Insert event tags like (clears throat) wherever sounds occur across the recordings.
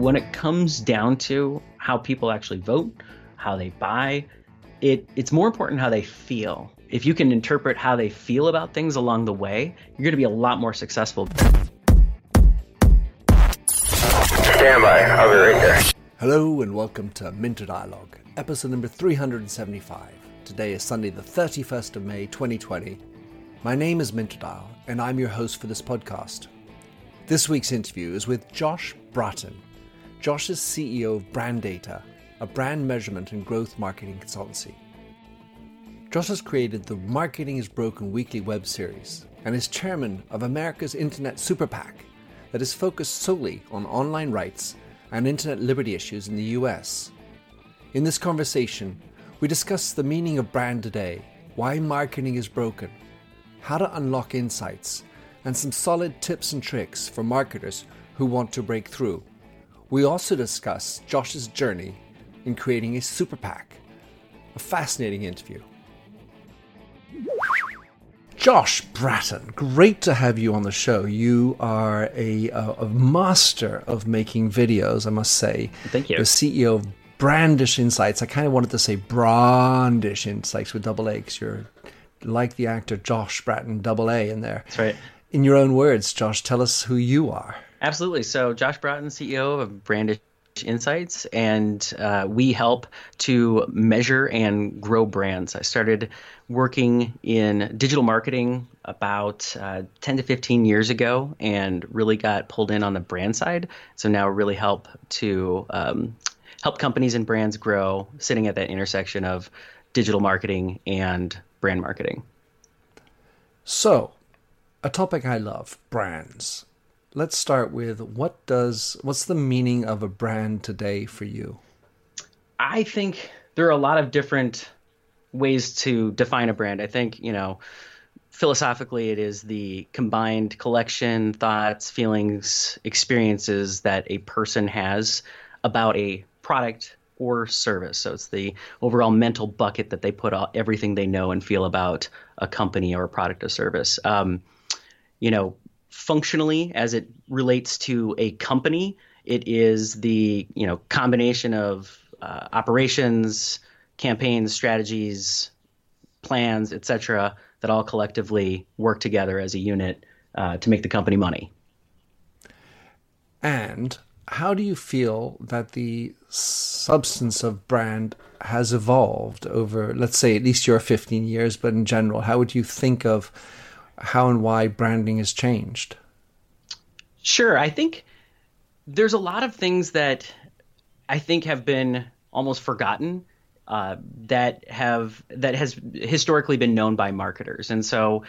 When it comes down to how people actually vote, how they buy, it, it's more important how they feel. If you can interpret how they feel about things along the way, you're going to be a lot more successful. Stand by. I'll be right there. Hello and welcome to Minter Dialogue, episode number 375. Today is Sunday, the 31st of May 2020. My name is Minter Dial, and I'm your host for this podcast. This week's interview is with Josh Braaten. Josh is CEO of Brand Data, a brand measurement and growth marketing consultancy. Josh has created the Marketing is Broken weekly web series and is chairman of America's Internet Super PAC that is focused solely on online rights and internet liberty issues in the US. In this conversation, we discuss the meaning of brand today, why marketing is broken, how to unlock insights, and some solid tips and tricks for marketers who want to break through. We also discuss Josh's journey in creating a super PAC. A fascinating interview. Josh Braaten, great to have you on the show. You are a, a, a master of making videos, I must say. Thank you. You're CEO of Brandish Insights. I kind of wanted to say Brandish Insights with double A because you're like the actor Josh Braaten, double A in there. That's right. In your own words, Josh, tell us who you are. Absolutely. So, Josh Braaten, CEO of Brandish Insights, and uh, we help to measure and grow brands. I started working in digital marketing about uh, 10 to 15 years ago and really got pulled in on the brand side. So now really help to um, help companies and brands grow, sitting at that intersection of digital marketing and brand marketing. So, a topic I love, brands. Let's start with what does what's the meaning of a brand today for you? I think there are a lot of different ways to define a brand. I think, you know, philosophically it is the combined collection, thoughts, feelings, experiences that a person has about a product or service. So it's the overall mental bucket that they put all, everything they know and feel about a company or a product or service. Um, you know, functionally, as it relates to a company, it is the you know combination of uh, operations, campaigns, strategies, plans, etc., that all collectively work together as a unit uh, to make the company money. And how do you feel that the substance of brand has evolved over, let's say, at least your 15 years, but in general, how would you think of how and why branding has changed? Sure. I think there's a lot of things that I think have been almost forgotten uh, that have that has historically been known by marketers, and so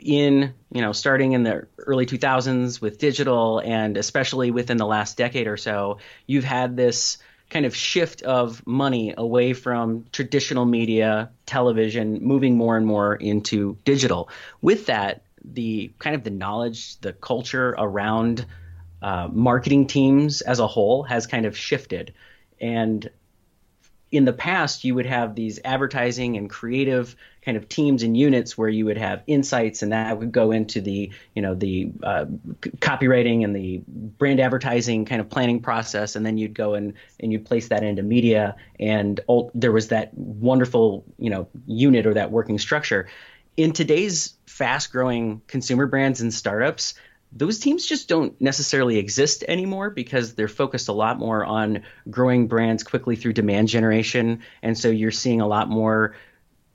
in you know starting in the early 2000s with digital, and especially within the last decade or so, you've had this kind of shift of money away from traditional media, television, moving more and more into digital. With that, the kind of the knowledge, the culture around uh, marketing teams as a whole has kind of shifted. And in the past, you would have these advertising and creative kind of teams and units where you would have insights, and that would go into the you know the uh, copywriting and the brand advertising kind of planning process, and then you'd go and and you'd place that into media, and all, there was that wonderful you know unit or that working structure. In today's fast-growing consumer brands and startups, those teams just don't necessarily exist anymore because they're focused a lot more on growing brands quickly through demand generation. And so you're seeing a lot more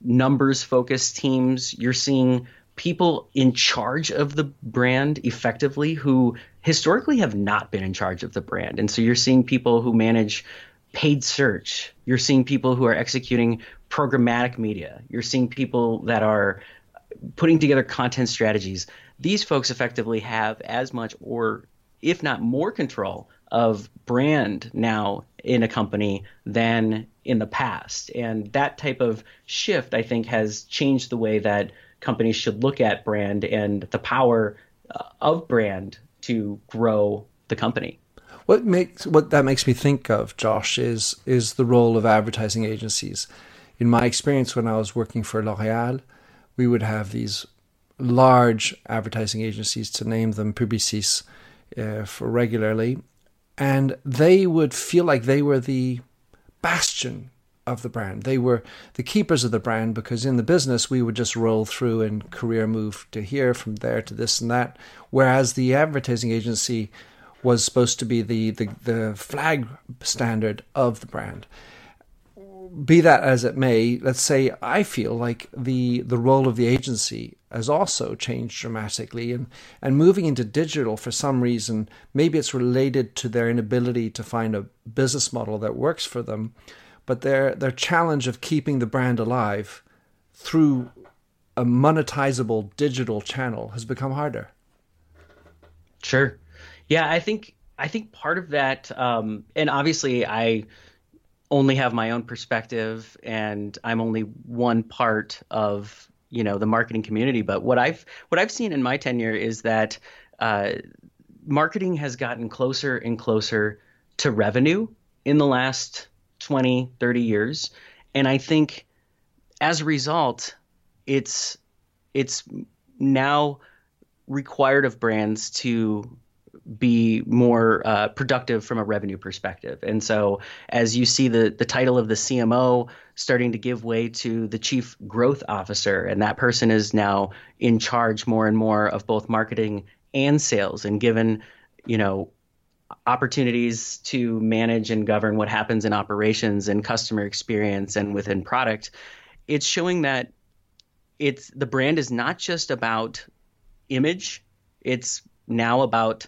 numbers focused teams. You're seeing people in charge of the brand effectively who historically have not been in charge of the brand. And so you're seeing people who manage paid search. You're seeing people who are executing programmatic media. You're seeing people that are putting together content strategies these folks effectively have as much or if not more control of brand now in a company than in the past. And that type of shift, I think, has changed the way that companies should look at brand and the power uh, of brand to grow the company. What makes what that makes me think of, Josh, is is the role of advertising agencies. In my experience, when I was working for L'Oréal, we would have these large advertising agencies, to name them Publicis, uh, for regularly, and they would feel like they were the bastion of the brand. They were the keepers of the brand because in the business we would just roll through and career move to here, from there to this and that. Whereas the advertising agency was supposed to be the, the, the flag standard of the brand. Be that as it may, let's say I feel like the the role of the agency has also changed dramatically and, and moving into digital for some reason, maybe it's related to their inability to find a business model that works for them but their their challenge of keeping the brand alive through a monetizable digital channel has become harder. Sure. Yeah, I think I think part of that, um, and obviously I only have my own perspective, and I'm only one part of you know the marketing community. But what I've what I've seen in my tenure is that uh, marketing has gotten closer and closer to revenue in the last 20, 30 years. And I think as a result, it's it's now required of brands to be more uh, productive from a revenue perspective. And so, as you see the the title of the CMO starting to give way to the chief growth officer, and that person is now in charge more and more of both marketing and sales, and given you know opportunities to manage and govern what happens in operations and customer experience and within product, it's showing that it's the brand is not just about image. It's now about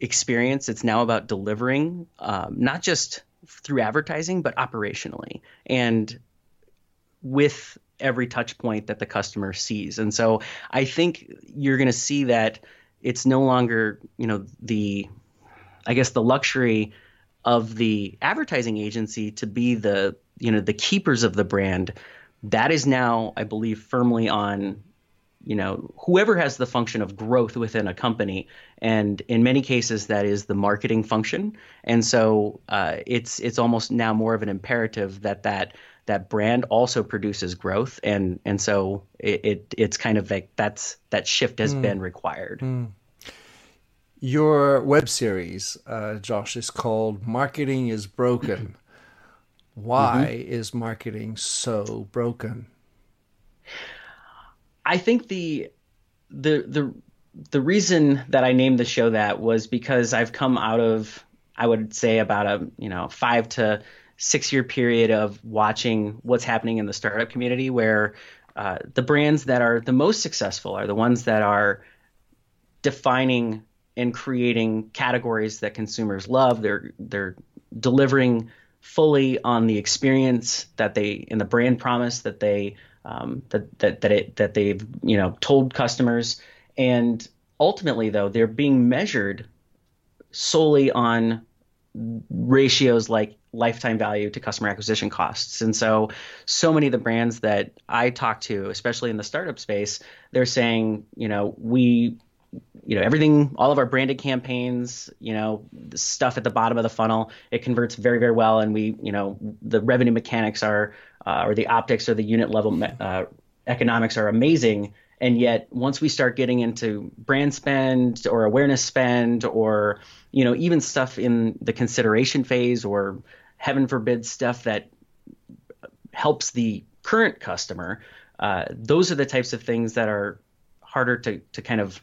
experience. It's now about delivering, um, not just through advertising, but operationally and with every touch point that the customer sees. And so I think you're going to see that it's no longer, you know, the I guess the luxury of the advertising agency to be the you know the keepers of the brand that is now i believe firmly on you know whoever has the function of growth within a company and in many cases that is the marketing function and so uh, it's it's almost now more of an imperative that that that brand also produces growth and and so it, it it's kind of like that's that shift has mm. been required mm. Your web series, uh, Josh, is called Marketing is Broken. Why mm-hmm. is marketing so broken? I think the the the the reason that I named the show that was because I've come out of I would say about a you know five to six year period of watching what's happening in the startup community where uh, the brands that are the most successful are the ones that are defining and creating categories that consumers love. They're they're delivering fully on the experience that they in the brand promise that they um, that that that it that they've you know told customers, and ultimately though they're being measured solely on ratios like lifetime value to customer acquisition costs. And so, so many of the brands that I talk to, especially in the startup space, they're saying, you know, we you know everything all of our branded campaigns you know stuff at the bottom of the funnel it converts very very well and we you know the revenue mechanics are uh, or the optics or the unit level uh, economics are amazing. And yet once we start getting into brand spend or awareness spend or you know even stuff in the consideration phase or heaven forbid stuff that helps the current customer uh, those are the types of things that are harder to to kind of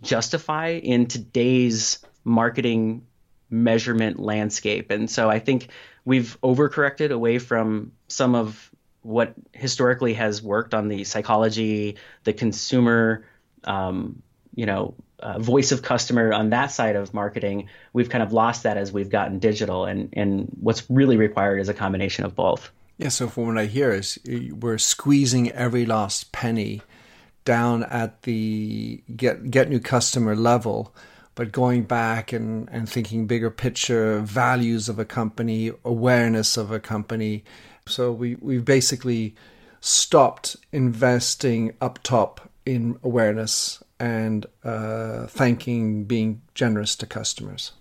justify in today's marketing measurement landscape. And so I think we've overcorrected away from some of what historically has worked on the psychology, the consumer, um, you know, uh, voice of customer on that side of marketing. We've kind of lost that as we've gotten digital, and and what's really required is a combination of both. Yeah. So from what I hear is we're squeezing every last penny down at the get get new customer level, but going back and, and thinking bigger picture values of a company, awareness of a company. So we we've basically stopped investing up top in awareness and uh, thanking, being generous to customers.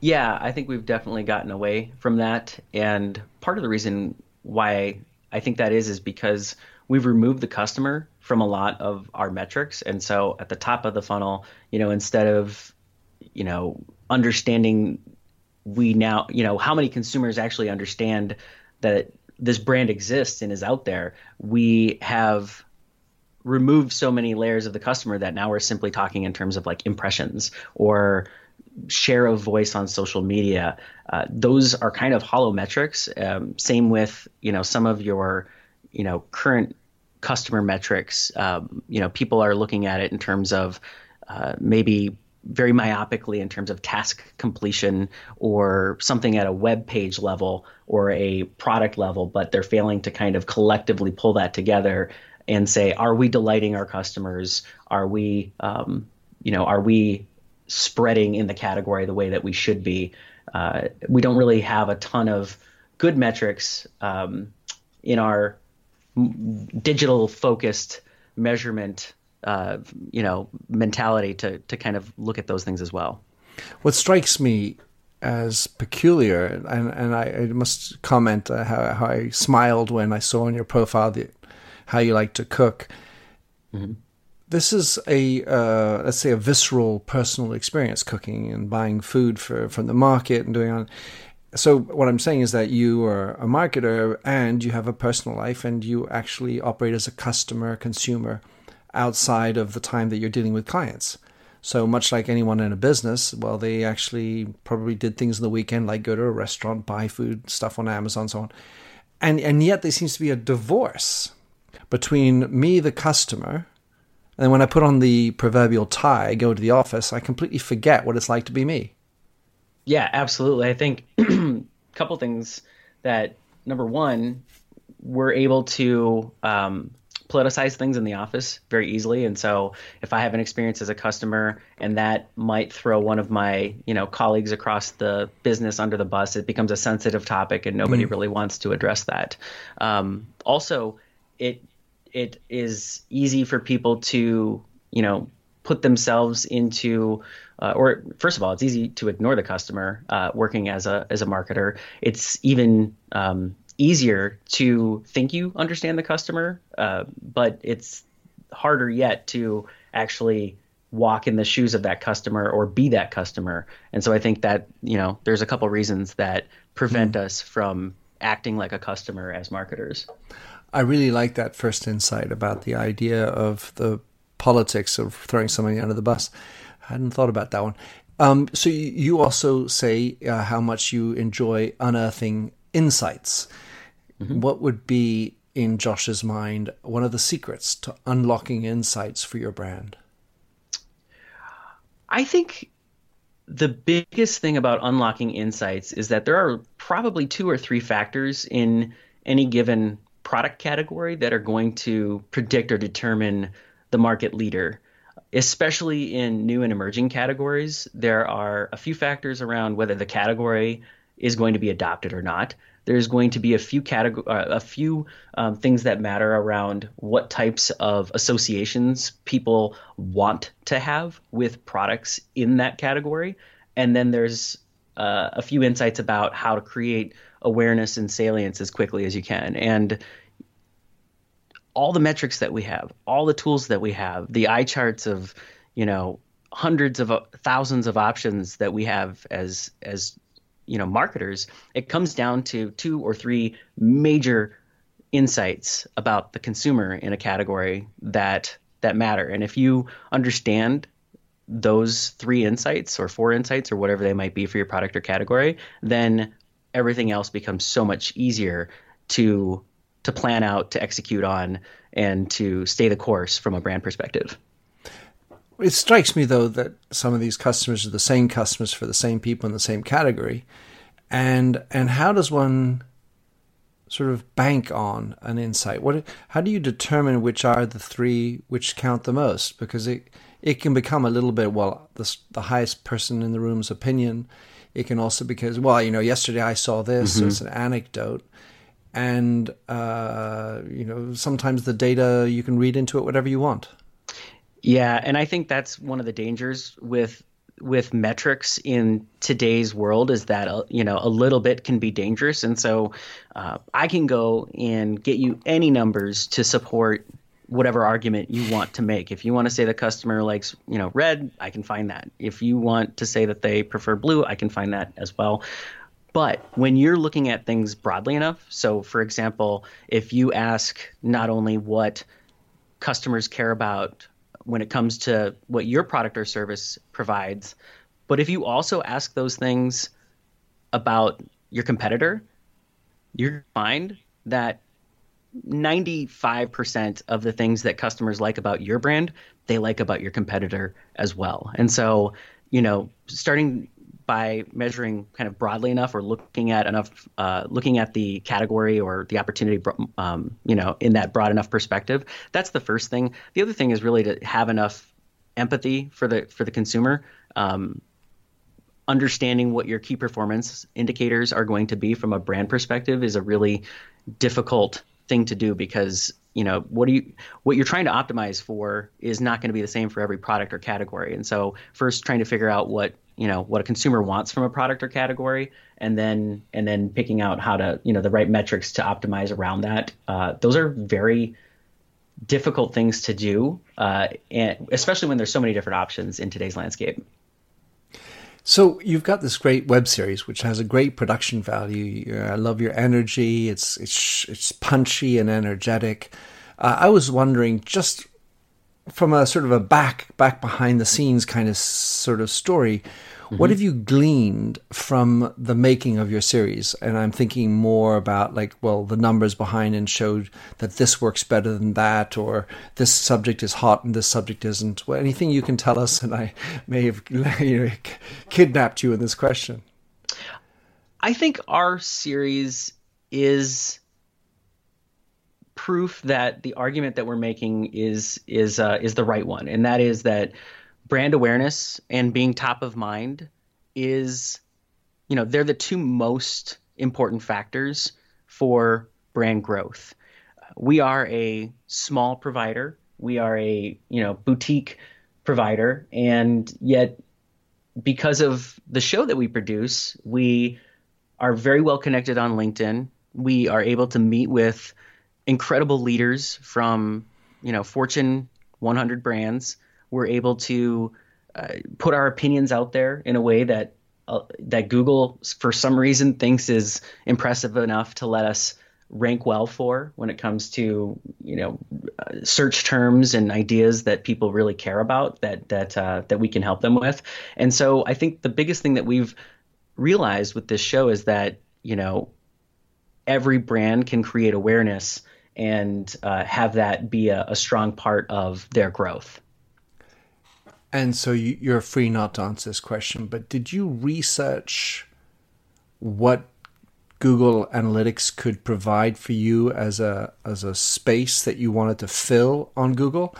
Yeah, I think we've definitely gotten away from that, and part of the reason why I think that is is because we've removed the customer from a lot of our metrics. And so at the top of the funnel, you know, instead of, you know, understanding we now, you know, how many consumers actually understand that this brand exists and is out there, we have removed so many layers of the customer that now we're simply talking in terms of like impressions or share of voice on social media. Uh, those are kind of hollow metrics. Um, same with you know some of your you know current customer metrics. Um, you know people are looking at it in terms of uh, maybe very myopically in terms of task completion or something at a web page level or a product level, but they're failing to kind of collectively pull that together and say, are we delighting our customers? Are we, um, you know, are we spreading in the category the way that we should be. Uh, we don't really have a ton of good metrics um, in our digital focused measurement uh, you know mentality to to kind of look at those things as well. What strikes me as peculiar, and and I, I must comment uh, how, how I smiled when I saw on your profile the, how you like to cook. Mm-hmm this is a uh, let's say a visceral personal experience cooking and buying food for from the market and doing on so what i'm saying is that you are a marketer and you have a personal life and you actually operate as a customer consumer outside of the time that you're dealing with clients so much like anyone in a business well they actually probably did things in the weekend like go to a restaurant buy food stuff on amazon so on and and yet there seems to be a divorce between me the customer and when I put on the proverbial tie, go to the office, I completely forget what it's like to be me. Yeah, absolutely. I think (clears throat) a couple things that number one, we're able to um, politicize things in the office very easily. And so if I have an experience as a customer and that might throw one of my, you know, colleagues across the business under the bus, it becomes a sensitive topic and nobody mm. really wants to address that. Um, also, it it is easy for people to, you know, put themselves into uh, or first of all, it's easy to ignore the customer uh, working as a as a marketer. It's even um, easier to think you understand the customer, uh, but it's harder yet to actually walk in the shoes of that customer or be that customer. And so I think that you know there's a couple reasons that prevent mm. us from acting like a customer as marketers. I really like that first insight about the idea of the politics of throwing somebody under the bus. I hadn't thought about that one. Um, so you also say uh, how much you enjoy unearthing insights. Mm-hmm. What would be, in Josh's mind, one of the secrets to unlocking insights for your brand? I think the biggest thing about unlocking insights is that there are probably two or three factors in any given product category that are going to predict or determine the market leader. Especially in new and emerging categories, there are a few factors around whether the category is going to be adopted or not. There's going to be a few category, a few um, things that matter around what types of associations people want to have with products in that category, and then there's uh, a few insights about how to create awareness and salience as quickly as you can. And all the metrics that we have, all the tools that we have, the eye charts of, you know, hundreds of uh, thousands of options that we have as as you know marketers, it comes down to two or three major insights about the consumer in a category that that matter. And if you understand those three insights or four insights or whatever they might be for your product or category, then everything else becomes so much easier to to plan out, to execute on, and to stay the course from a brand perspective. It strikes me though that some of these customers are the same customers for the same people in the same category, and and how does one sort of bank on an insight? What how do you determine which are the three which count the most? Because it it can become a little bit well the the highest person in the room's opinion it can also because well, you know, yesterday I saw this. Mm-hmm. So it's an anecdote, and uh, you know, sometimes the data you can read into it whatever you want. Yeah, and I think that's one of the dangers with with metrics in today's world is that uh, you know a little bit can be dangerous, and so uh, I can go and get you any numbers to support whatever argument you want to make. If you want to say the customer likes, you know, red, I can find that. If you want to say that they prefer blue, I can find that as well. But when you're looking at things broadly enough, so for example, if you ask not only what customers care about when it comes to what your product or service provides, but if you also ask those things about your competitor, you find that 95% of the things that customers like about your brand, they like about your competitor as well. And so, you know, starting by measuring kind of broadly enough or looking at enough, uh, looking at the category or the opportunity, um, you know, in that broad enough perspective, that's the first thing. The other thing is really to have enough empathy for the for the consumer. Um, understanding what your key performance indicators are going to be from a brand perspective is a really difficult thing to do because you know what do you what you're trying to optimize for is not going to be the same for every product or category and so first trying to figure out what you know what a consumer wants from a product or category and then and then picking out how to you know the right metrics to optimize around that uh, those are very difficult things to do uh, and especially when there's so many different options in today's landscape so you've got this great web series, which has a great production value. I love your energy. It's it's it's punchy and energetic. Uh, I was wondering, just from a sort of a back back behind the scenes kind of sort of story, Mm-hmm. What have you gleaned from the making of your series? And I'm thinking more about like, well, the numbers behind and showed that this works better than that, or this subject is hot and this subject isn't. Well, anything you can tell us? And I may have (laughs) you know, kidnapped you in this question. I think our series is proof that the argument that we're making is is uh, is the right one, and that is that brand awareness and being top of mind is, you know, they're the two most important factors for brand growth. We are a small provider. We are a, you know, boutique provider. And yet, because of the show that we produce, we are very well connected on LinkedIn. We are able to meet with incredible leaders from, you know, Fortune 100 brands we're able to uh, put our opinions out there in a way that uh, that Google, for some reason, thinks is impressive enough to let us rank well for when it comes to you know uh, search terms and ideas that people really care about that that uh, that we can help them with. And so I think the biggest thing that we've realized with this show is that you know every brand can create awareness and uh, have that be a, a strong part of their growth. And so you're free not to answer this question, but did you research what Google Analytics could provide for you as a as a space that you wanted to fill on Google?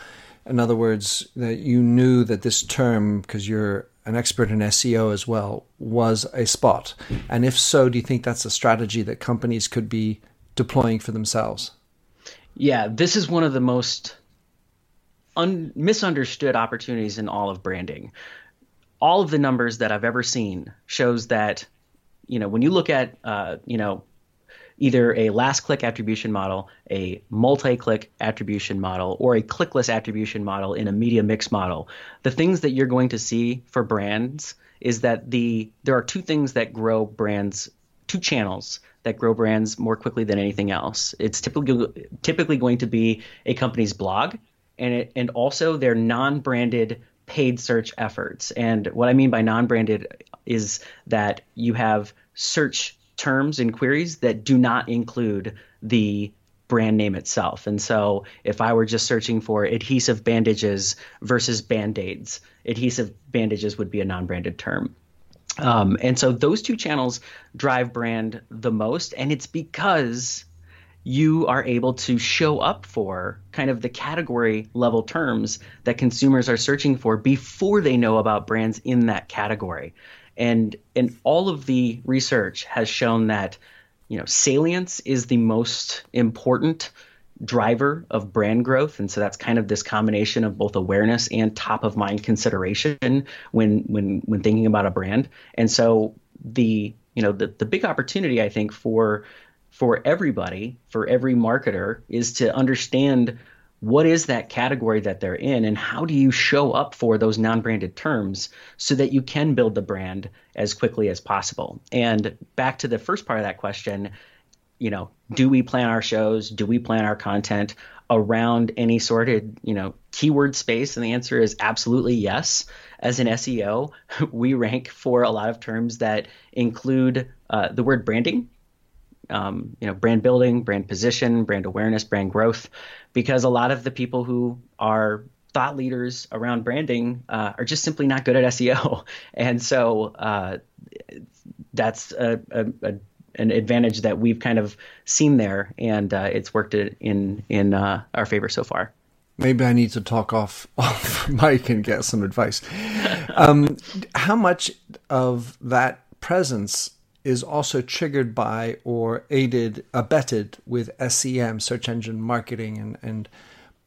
In other words, that you knew that this term, because you're an expert in SEO as well, was a spot. And if so, do you think that's a strategy that companies could be deploying for themselves? Yeah, this is one of the most un- misunderstood opportunities in all of branding. All of the numbers that I've ever seen shows that, you know, when you look at, uh, you know, either a last click attribution model, a multi click attribution model, or a clickless attribution model in a media mix model, the things that you're going to see for brands is that the there are two things that grow brands, two channels that grow brands more quickly than anything else. It's typically typically going to be a company's blog and it, and also their non-branded paid search efforts. And what I mean by non-branded is that you have search terms and queries that do not include the brand name itself. And so if I were just searching for adhesive bandages versus band-aids, adhesive bandages would be a non-branded term. Um, and so those two channels drive brand the most, and it's because you are able to show up for kind of the category level terms that consumers are searching for before they know about brands in that category. And and all of the research has shown that you know salience is the most important driver of brand growth. And so that's kind of this combination of both awareness and top of mind consideration when when when thinking about a brand. And so the you know the, the big opportunity i think for for everybody for every marketer is to understand what is that category that they're in and how do you show up for those non-branded terms so that you can build the brand as quickly as possible. And back to the first part of that question you know, do we plan our shows? Do we plan our content around any sort of, you know, keyword space? And the answer is absolutely yes. As an SEO, (laughs) we rank for a lot of terms that include uh, the word branding, um, you know, brand building, brand position, brand awareness, brand growth, because a lot of the people who are thought leaders around branding uh, are just simply not good at SEO. (laughs) And so uh, that's a, a, a an advantage that we've kind of seen there, and uh, it's worked in in uh, our favor so far. Maybe I need to talk off (laughs) off mic and get some advice. Um, how much of that presence is also triggered by or aided, abetted with SEM, search engine marketing, and and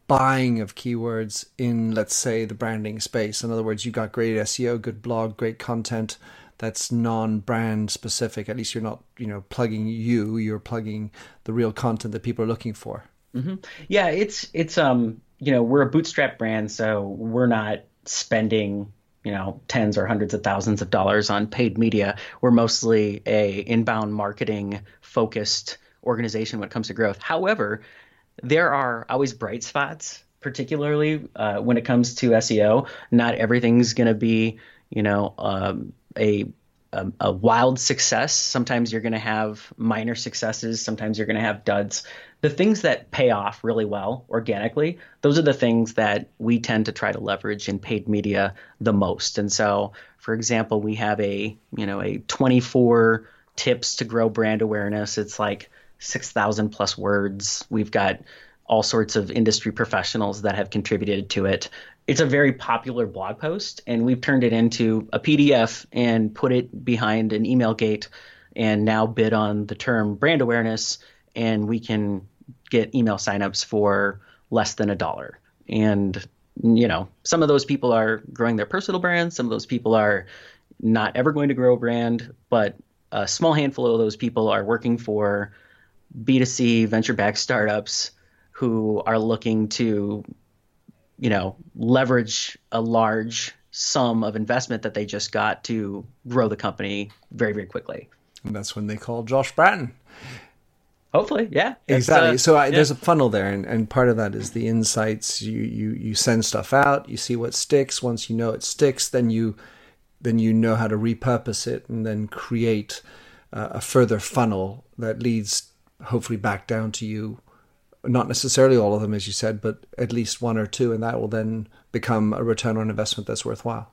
buying of keywords in, let's say, the branding space. In other words, you got great SEO, good blog, great content, that's non-brand specific. At least you're not, you know, plugging you. You're plugging the real content that people are looking for. Mm-hmm. Yeah, it's it's um you know we're a bootstrap brand, so we're not spending you know tens or hundreds of thousands of dollars on paid media. We're mostly a inbound marketing focused organization when it comes to growth. However, there are always bright spots, particularly uh, when it comes to SEO. Not everything's going to be you know um, a a, a, wild success. Sometimes you're going to have minor successes. Sometimes you're going to have duds. The things that pay off really well organically, those are the things that we tend to try to leverage in paid media the most. And so, for example, we have a you know a 24 tips to grow brand awareness. It's like 6,000 plus words. We've got all sorts of industry professionals that have contributed to it it's a very popular blog post, and we've turned it into a PDF and put it behind an email gate, and now bid on the term brand awareness, and we can get email signups for less than a dollar. And you know, some of those people are growing their personal brands, some of those people are not ever going to grow a brand, but a small handful of those people are working for B2C venture backed startups who are looking to you know, leverage a large sum of investment that they just got to grow the company very, very quickly. And that's when they call Josh Braaten. Hopefully, yeah. Exactly. Uh, so I, yeah. there's a funnel there, and, and part of that is the insights. You, you you send stuff out, you see what sticks. Once you know it sticks, then you then you know how to repurpose it, and then create uh, a further funnel that leads hopefully back down to you not necessarily all of them, as you said, but at least one or two, and that will then become a return on investment that's worthwhile.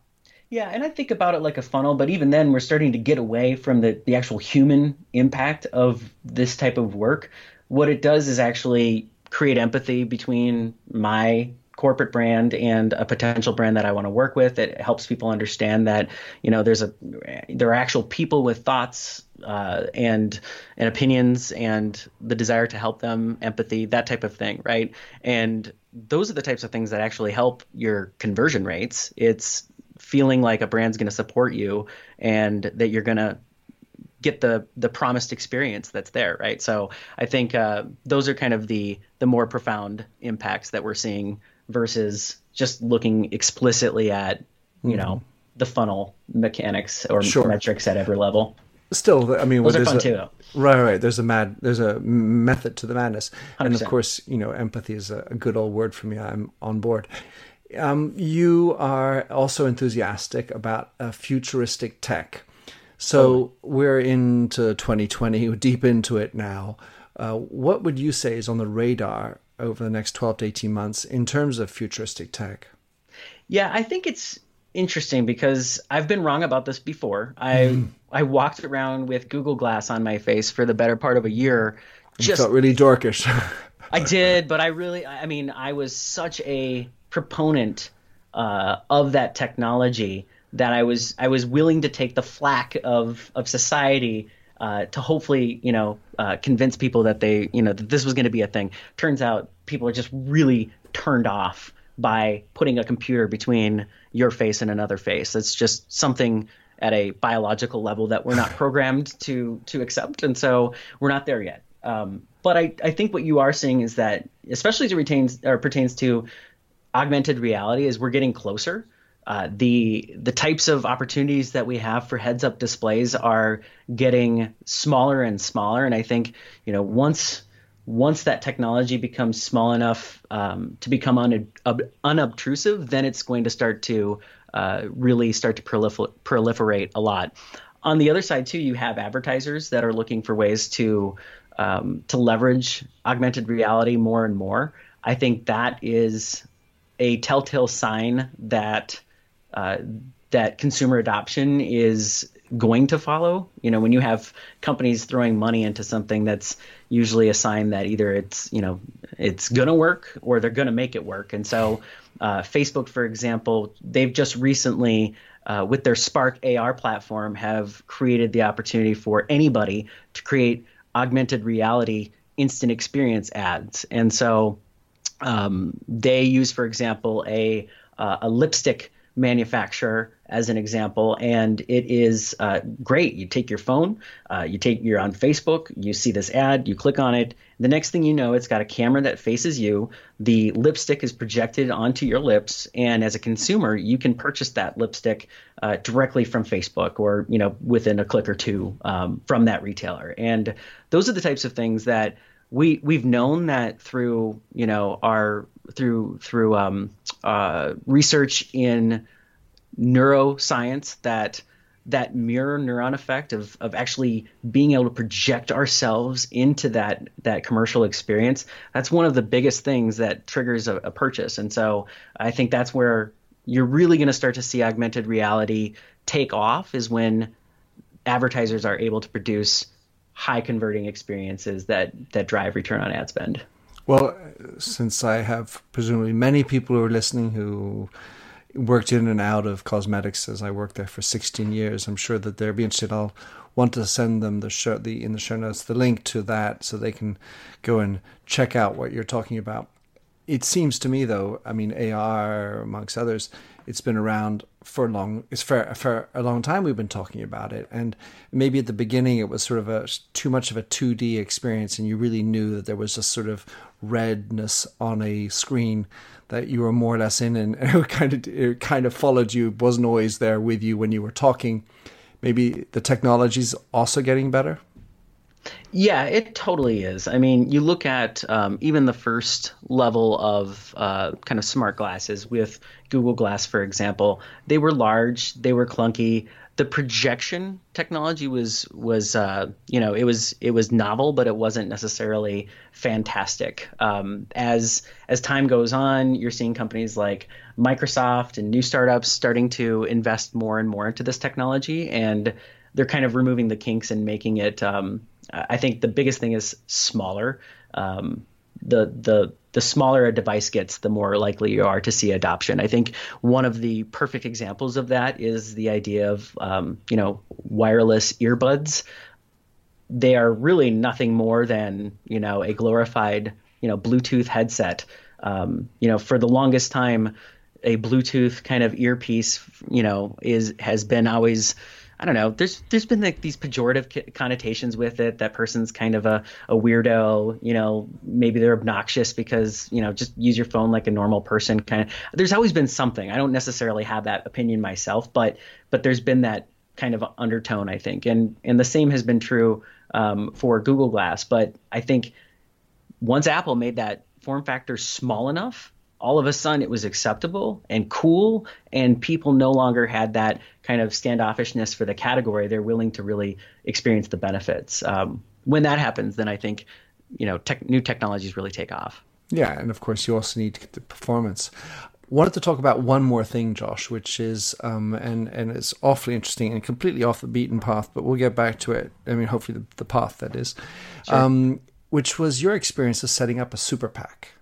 Yeah, and I think about it like a funnel, but even then, we're starting to get away from the, the actual human impact of this type of work. What it does is actually create empathy between my corporate brand and a potential brand that I want to work with. It helps people understand that you know there's a there are actual people with thoughts uh, and and opinions and the desire to help them, empathy, that type of thing, right? And those are the types of things that actually help your conversion rates. It's feeling like a brand's going to support you and that you're going to get the the promised experience that's there, right? So I think uh, those are kind of the the more profound impacts that we're seeing versus just looking explicitly at you mm-hmm. know the funnel mechanics or sure. metrics at every level. Still, I mean, well, fun a. Right, right. There's a mad, there's a method to the madness, 100%. and of course, you know, empathy is a, good old word for me. I'm on board. Um, you are also enthusiastic about a futuristic tech. So we're into 2020, we're deep into it now. Uh, what would you say is on the radar over the next 12 to 18 months in terms of futuristic tech? Yeah, I think it's interesting because I've been wrong about this before. I mm. I walked around with Google Glass on my face for the better part of a year. Just felt really dorkish. (laughs) I did, but I really, I mean, I was such a proponent uh, of that technology that I was I was willing to take the flack of of society uh, to hopefully you know uh, convince people that they you know that this was going to be a thing. Turns out people are just really turned off by putting a computer between your face and another face. It's just something at a biological level that we're not (laughs) programmed to to accept, and so we're not there yet. Um, but I, I think what you are seeing is that, especially as it retains or pertains to augmented reality, is we're getting closer. Uh, the the types of opportunities that we have for heads up displays are getting smaller and smaller, and I think you know once once that technology becomes small enough um, to become un- unobtrusive, then it's going to start to uh, really start to prolifer- proliferate a lot. On the other side, too, you have advertisers that are looking for ways to um, to leverage augmented reality more and more. I think that is a telltale sign that uh, that consumer adoption is going to follow. You know, when you have companies throwing money into something, that's usually a sign that either it's you know it's going to work or they're going to make it work. And so, uh, Facebook, for example, they've just recently. Uh, with their Spark AR platform, have created the opportunity for anybody to create augmented reality instant experience ads. And so um, they use, for example, a uh, a lipstick manufacturer as an example, and it is uh, great. You take your phone, uh, you take you're on Facebook, you see this ad, you click on it. The next thing you know, it's got a camera that faces you. The lipstick is projected onto your lips, and as a consumer, you can purchase that lipstick uh, directly from Facebook or you know within a click or two um, from that retailer. And those are the types of things that we we've known that through you know our through through um, uh, research in neuroscience that that mirror neuron effect of of actually being able to project ourselves into that that commercial experience that's one of the biggest things that triggers a, a purchase and so i think that's where you're really going to start to see augmented reality take off is when advertisers are able to produce high converting experiences that that drive return on ad spend. Well, since I have presumably many people who are listening who worked in and out of cosmetics as I worked there for 16 years, I'm sure that they'll be interested. I'll want to send them the show, the in the show notes the link to that so they can go and check out what you're talking about. It seems to me, though, I mean, AR amongst others, it's been around for a long it's for for a long time we've been talking about it. And maybe at the beginning it was sort of a too much of a 2D experience and you really knew that there was a sort of redness on a screen that you were more or less in and (laughs) it kind of it kind of followed you wasn't always there with you when you were talking. Maybe the technology's also getting better yeah, it totally is. I mean, you look at um, even the first level of uh, kind of smart glasses with Google Glass, for example. They were large, they were clunky. The projection technology was was uh, you know it was it was novel, but it wasn't necessarily fantastic. Um, as as time goes on, you're seeing companies like Microsoft and new startups starting to invest more and more into this technology, and they're kind of removing the kinks and making it um, I think the biggest thing is smaller. Um, the the the smaller a device gets, the more likely you are to see adoption. I think one of the perfect examples of that is the idea of um, you know wireless earbuds. They are really nothing more than you know a glorified you know Bluetooth headset. Um, you know, for the longest time, a Bluetooth kind of earpiece, you know, is has been always I don't know. There's there's been like these pejorative connotations with it. That person's kind of a, a weirdo. You know, maybe they're obnoxious because you know just use your phone like a normal person. Kind of. There's always been something. I don't necessarily have that opinion myself, but but there's been that kind of undertone, I think, and and the same has been true um, for Google Glass. But I think once Apple made that form factor small enough all of a sudden it was acceptable and cool and people no longer had that kind of standoffishness for the category. They're willing to really experience the benefits. Um, when that happens then i think you know tech, new technologies really take off. Yeah and of course you also need the performance. Wanted to talk about one more thing josh which is um, and and it's awfully interesting and completely off the beaten path but we'll get back to it. I mean hopefully the, the path that is. Sure. um, which was your experience of setting up a super pac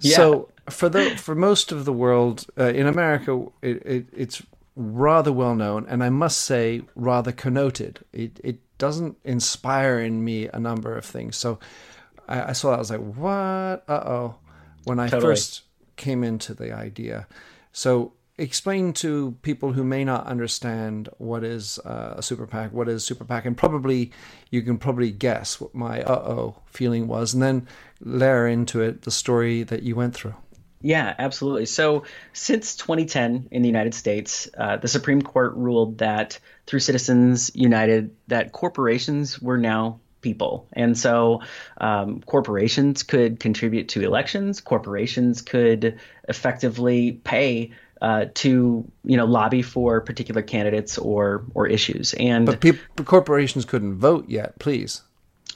yeah. So for the for most of the world uh, in America, it, it, it's rather well known, and I must say rather connoted. It it doesn't inspire in me a number of things. So I, I saw that I was like, what? Uh oh. When I Totally. first came into the idea. So explain to people who may not understand what is uh, a super PAC, what is super PAC, and probably you can probably guess what my uh oh feeling was, and then layer into it the story that you went through. Yeah, absolutely. So, since 2010 in the United States, uh, the Supreme Court ruled that through Citizens United, that corporations were now people, and so um, corporations could contribute to elections. Corporations could effectively pay uh, to you know lobby for particular candidates or or issues. And But people, corporations couldn't vote yet, please.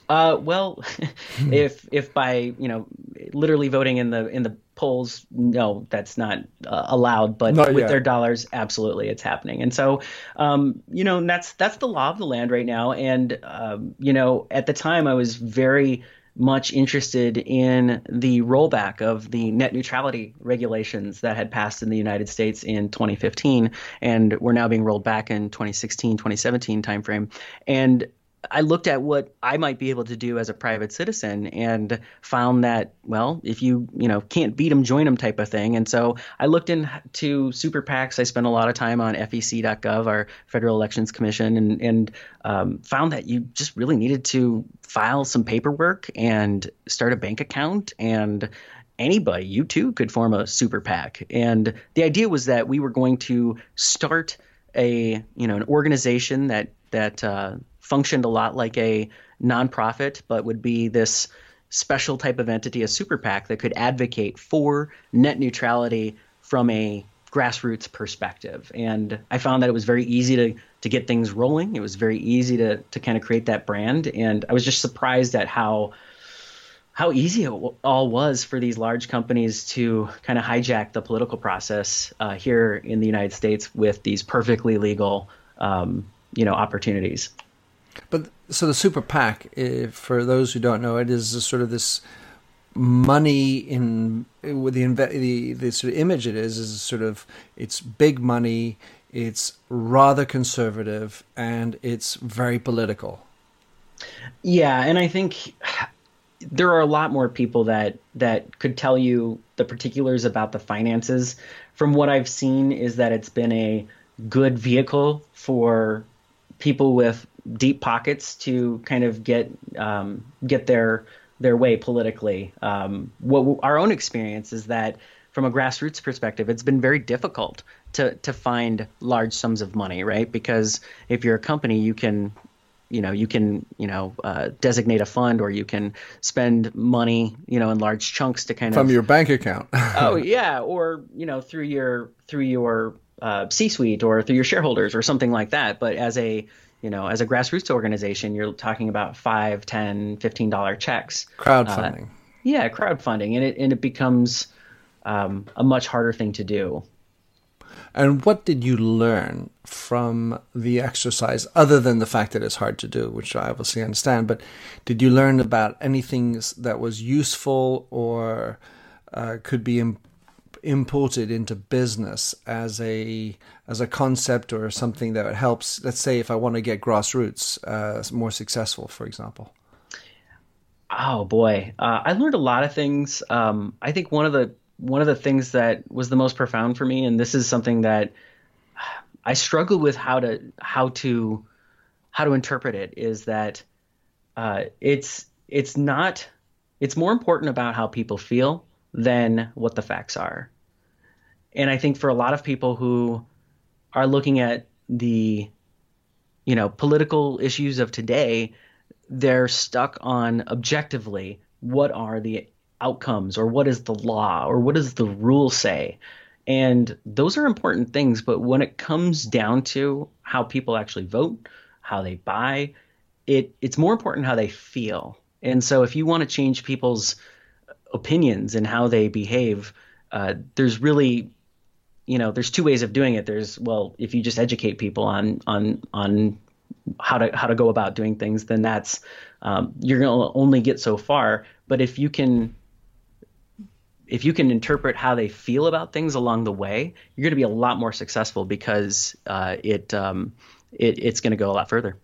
uh, well, (laughs) if if by you know literally voting in the in the polls, no, that's not uh, allowed. But Not with yet. their dollars, absolutely, it's happening. And so, um, you know, that's that's the law of the land right now. And um, you know, at the time, I was very much interested in the rollback of the net neutrality regulations that had passed in the United States in 2015 and were now being rolled back in 2016 2017 timeframe. And I looked at what I might be able to do as a private citizen and found that, well, if you, you know, can't beat them, join them type of thing. And so I looked into super PACs. I spent a lot of time on FEC.gov, our Federal Elections Commission, and, and um, found that you just really needed to file some paperwork and start a bank account and anybody, you too, could form a super PAC. And the idea was that we were going to start a you know an organization that that uh, functioned a lot like a nonprofit, but would be this special type of entity, a super PAC that could advocate for net neutrality from a grassroots perspective. And I found that it was very easy to to get things rolling. It was very easy to to kind of create that brand, and I was just surprised at how how easy it all was for these large companies to kind of hijack the political process uh, here in the United States with these perfectly legal, um, you know, opportunities. But so the super PAC, eh, for those who don't know, it is sort of this money in with the the the sort of image it is is sort of it's big money, it's rather conservative, and it's very political. Yeah, and I think there are a lot more people that that could tell you the particulars about the finances. From what I've seen, is that it's been a good vehicle for people with deep pockets to kind of get um, get their their way politically. Um, what our own experience is that from a grassroots perspective, it's been very difficult to to find large sums of money, right? Because if you're a company, you can you know you can you know uh, designate a fund or you can spend money you know in large chunks to kind From of from your bank account. (laughs) oh yeah or you know through your through your uh, c-suite or through your shareholders or something like that but as a you know as a grassroots organization you're talking about five ten fifteen dollar checks Crowdfunding. yeah crowdfunding and it and it becomes um, a much harder thing to do And what did you learn from the exercise, other than the fact that it's hard to do, which I obviously understand? But did you learn about anything that was useful or uh, could be Im- imported into business as a as a concept or something that helps? Let's say if I want to get grassroots uh, more successful, for example. Oh boy, uh, I learned a lot of things. Um, I think one of the one of the things that was the most profound for me, and this is something that I struggled with how to how to how to interpret it, is that uh, it's it's not it's more important about how people feel than what the facts are. And I think for a lot of people who are looking at the you know political issues of today they're stuck on objectively what are the outcomes or what is the law or what does the rule say? And those are important things but when it comes down to how people actually vote how they buy it it's more important how they feel. And so if you want to change people's opinions and how they behave uh, there's really you know there's two ways of doing it. There's well if you just educate people on on on how to how to go about doing things then that's um, you're to only get so far. But if you can if you can interpret how they feel about things along the way you're to be a lot more successful because uh, it, um, it it's to go a lot further.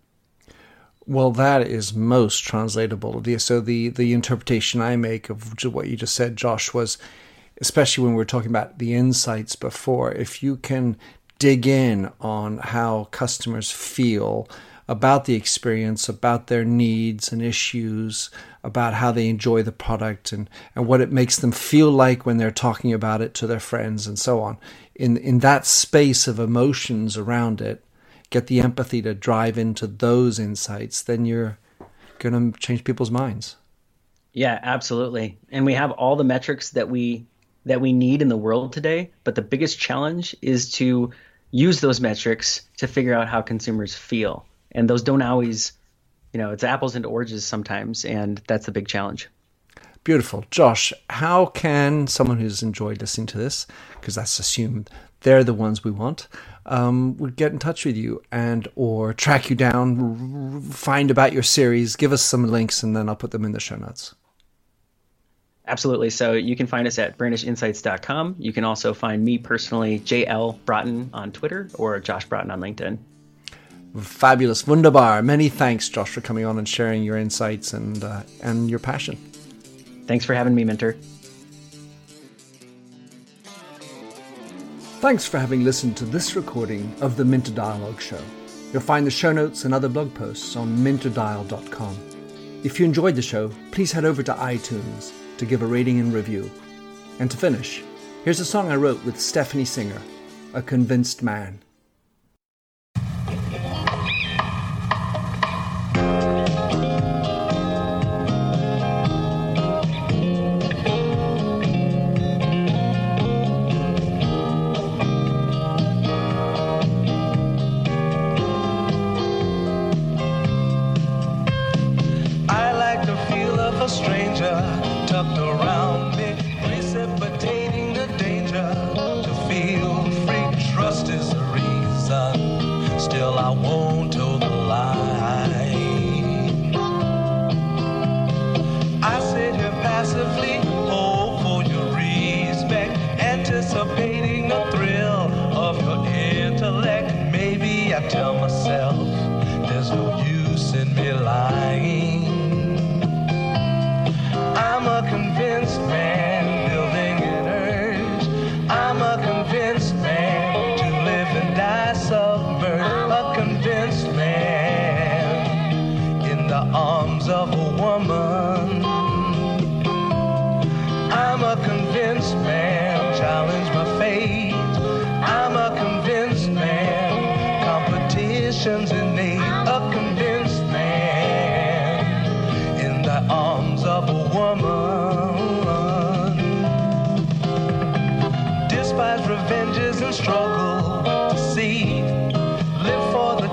Well, that is most translatable. So the the interpretation I make of what you just said, Josh, was especially when we are talking about the insights before. If you can dig in on how customers feel about the experience, about their needs and issues, about how they enjoy the product and, and what it makes them feel like when they're talking about it to their friends and so on. In in that space of emotions around it, get the empathy to drive into those insights, then you're to change people's minds. Yeah, absolutely. And we have all the metrics that we that we need in the world today, but the biggest challenge is to use those metrics to figure out how consumers feel. And those don't always, you know, it's apples and oranges sometimes, and that's the big challenge. Beautiful. Josh, how can someone who's enjoyed listening to this, because that's assumed they're the ones we want, um, would get in touch with you and or track you down, find about your series, give us some links, and then I'll put them in the show notes. Absolutely. So you can find us at brandishinsights.com. You can also find me personally, JL Braaten on Twitter or Josh Braaten on LinkedIn. Fabulous. Wunderbar. Many thanks, Josh, for coming on and sharing your insights and, uh, and your passion. Thanks for having me, Minter. Thanks for having listened to this recording of the Minter Dialogue Show. You'll find the show notes and other blog posts on minterdial.com. If you enjoyed the show, please head over to iTunes to give a rating and review. And to finish, here's a song I wrote with Stephanie Singer, A Convinced Man.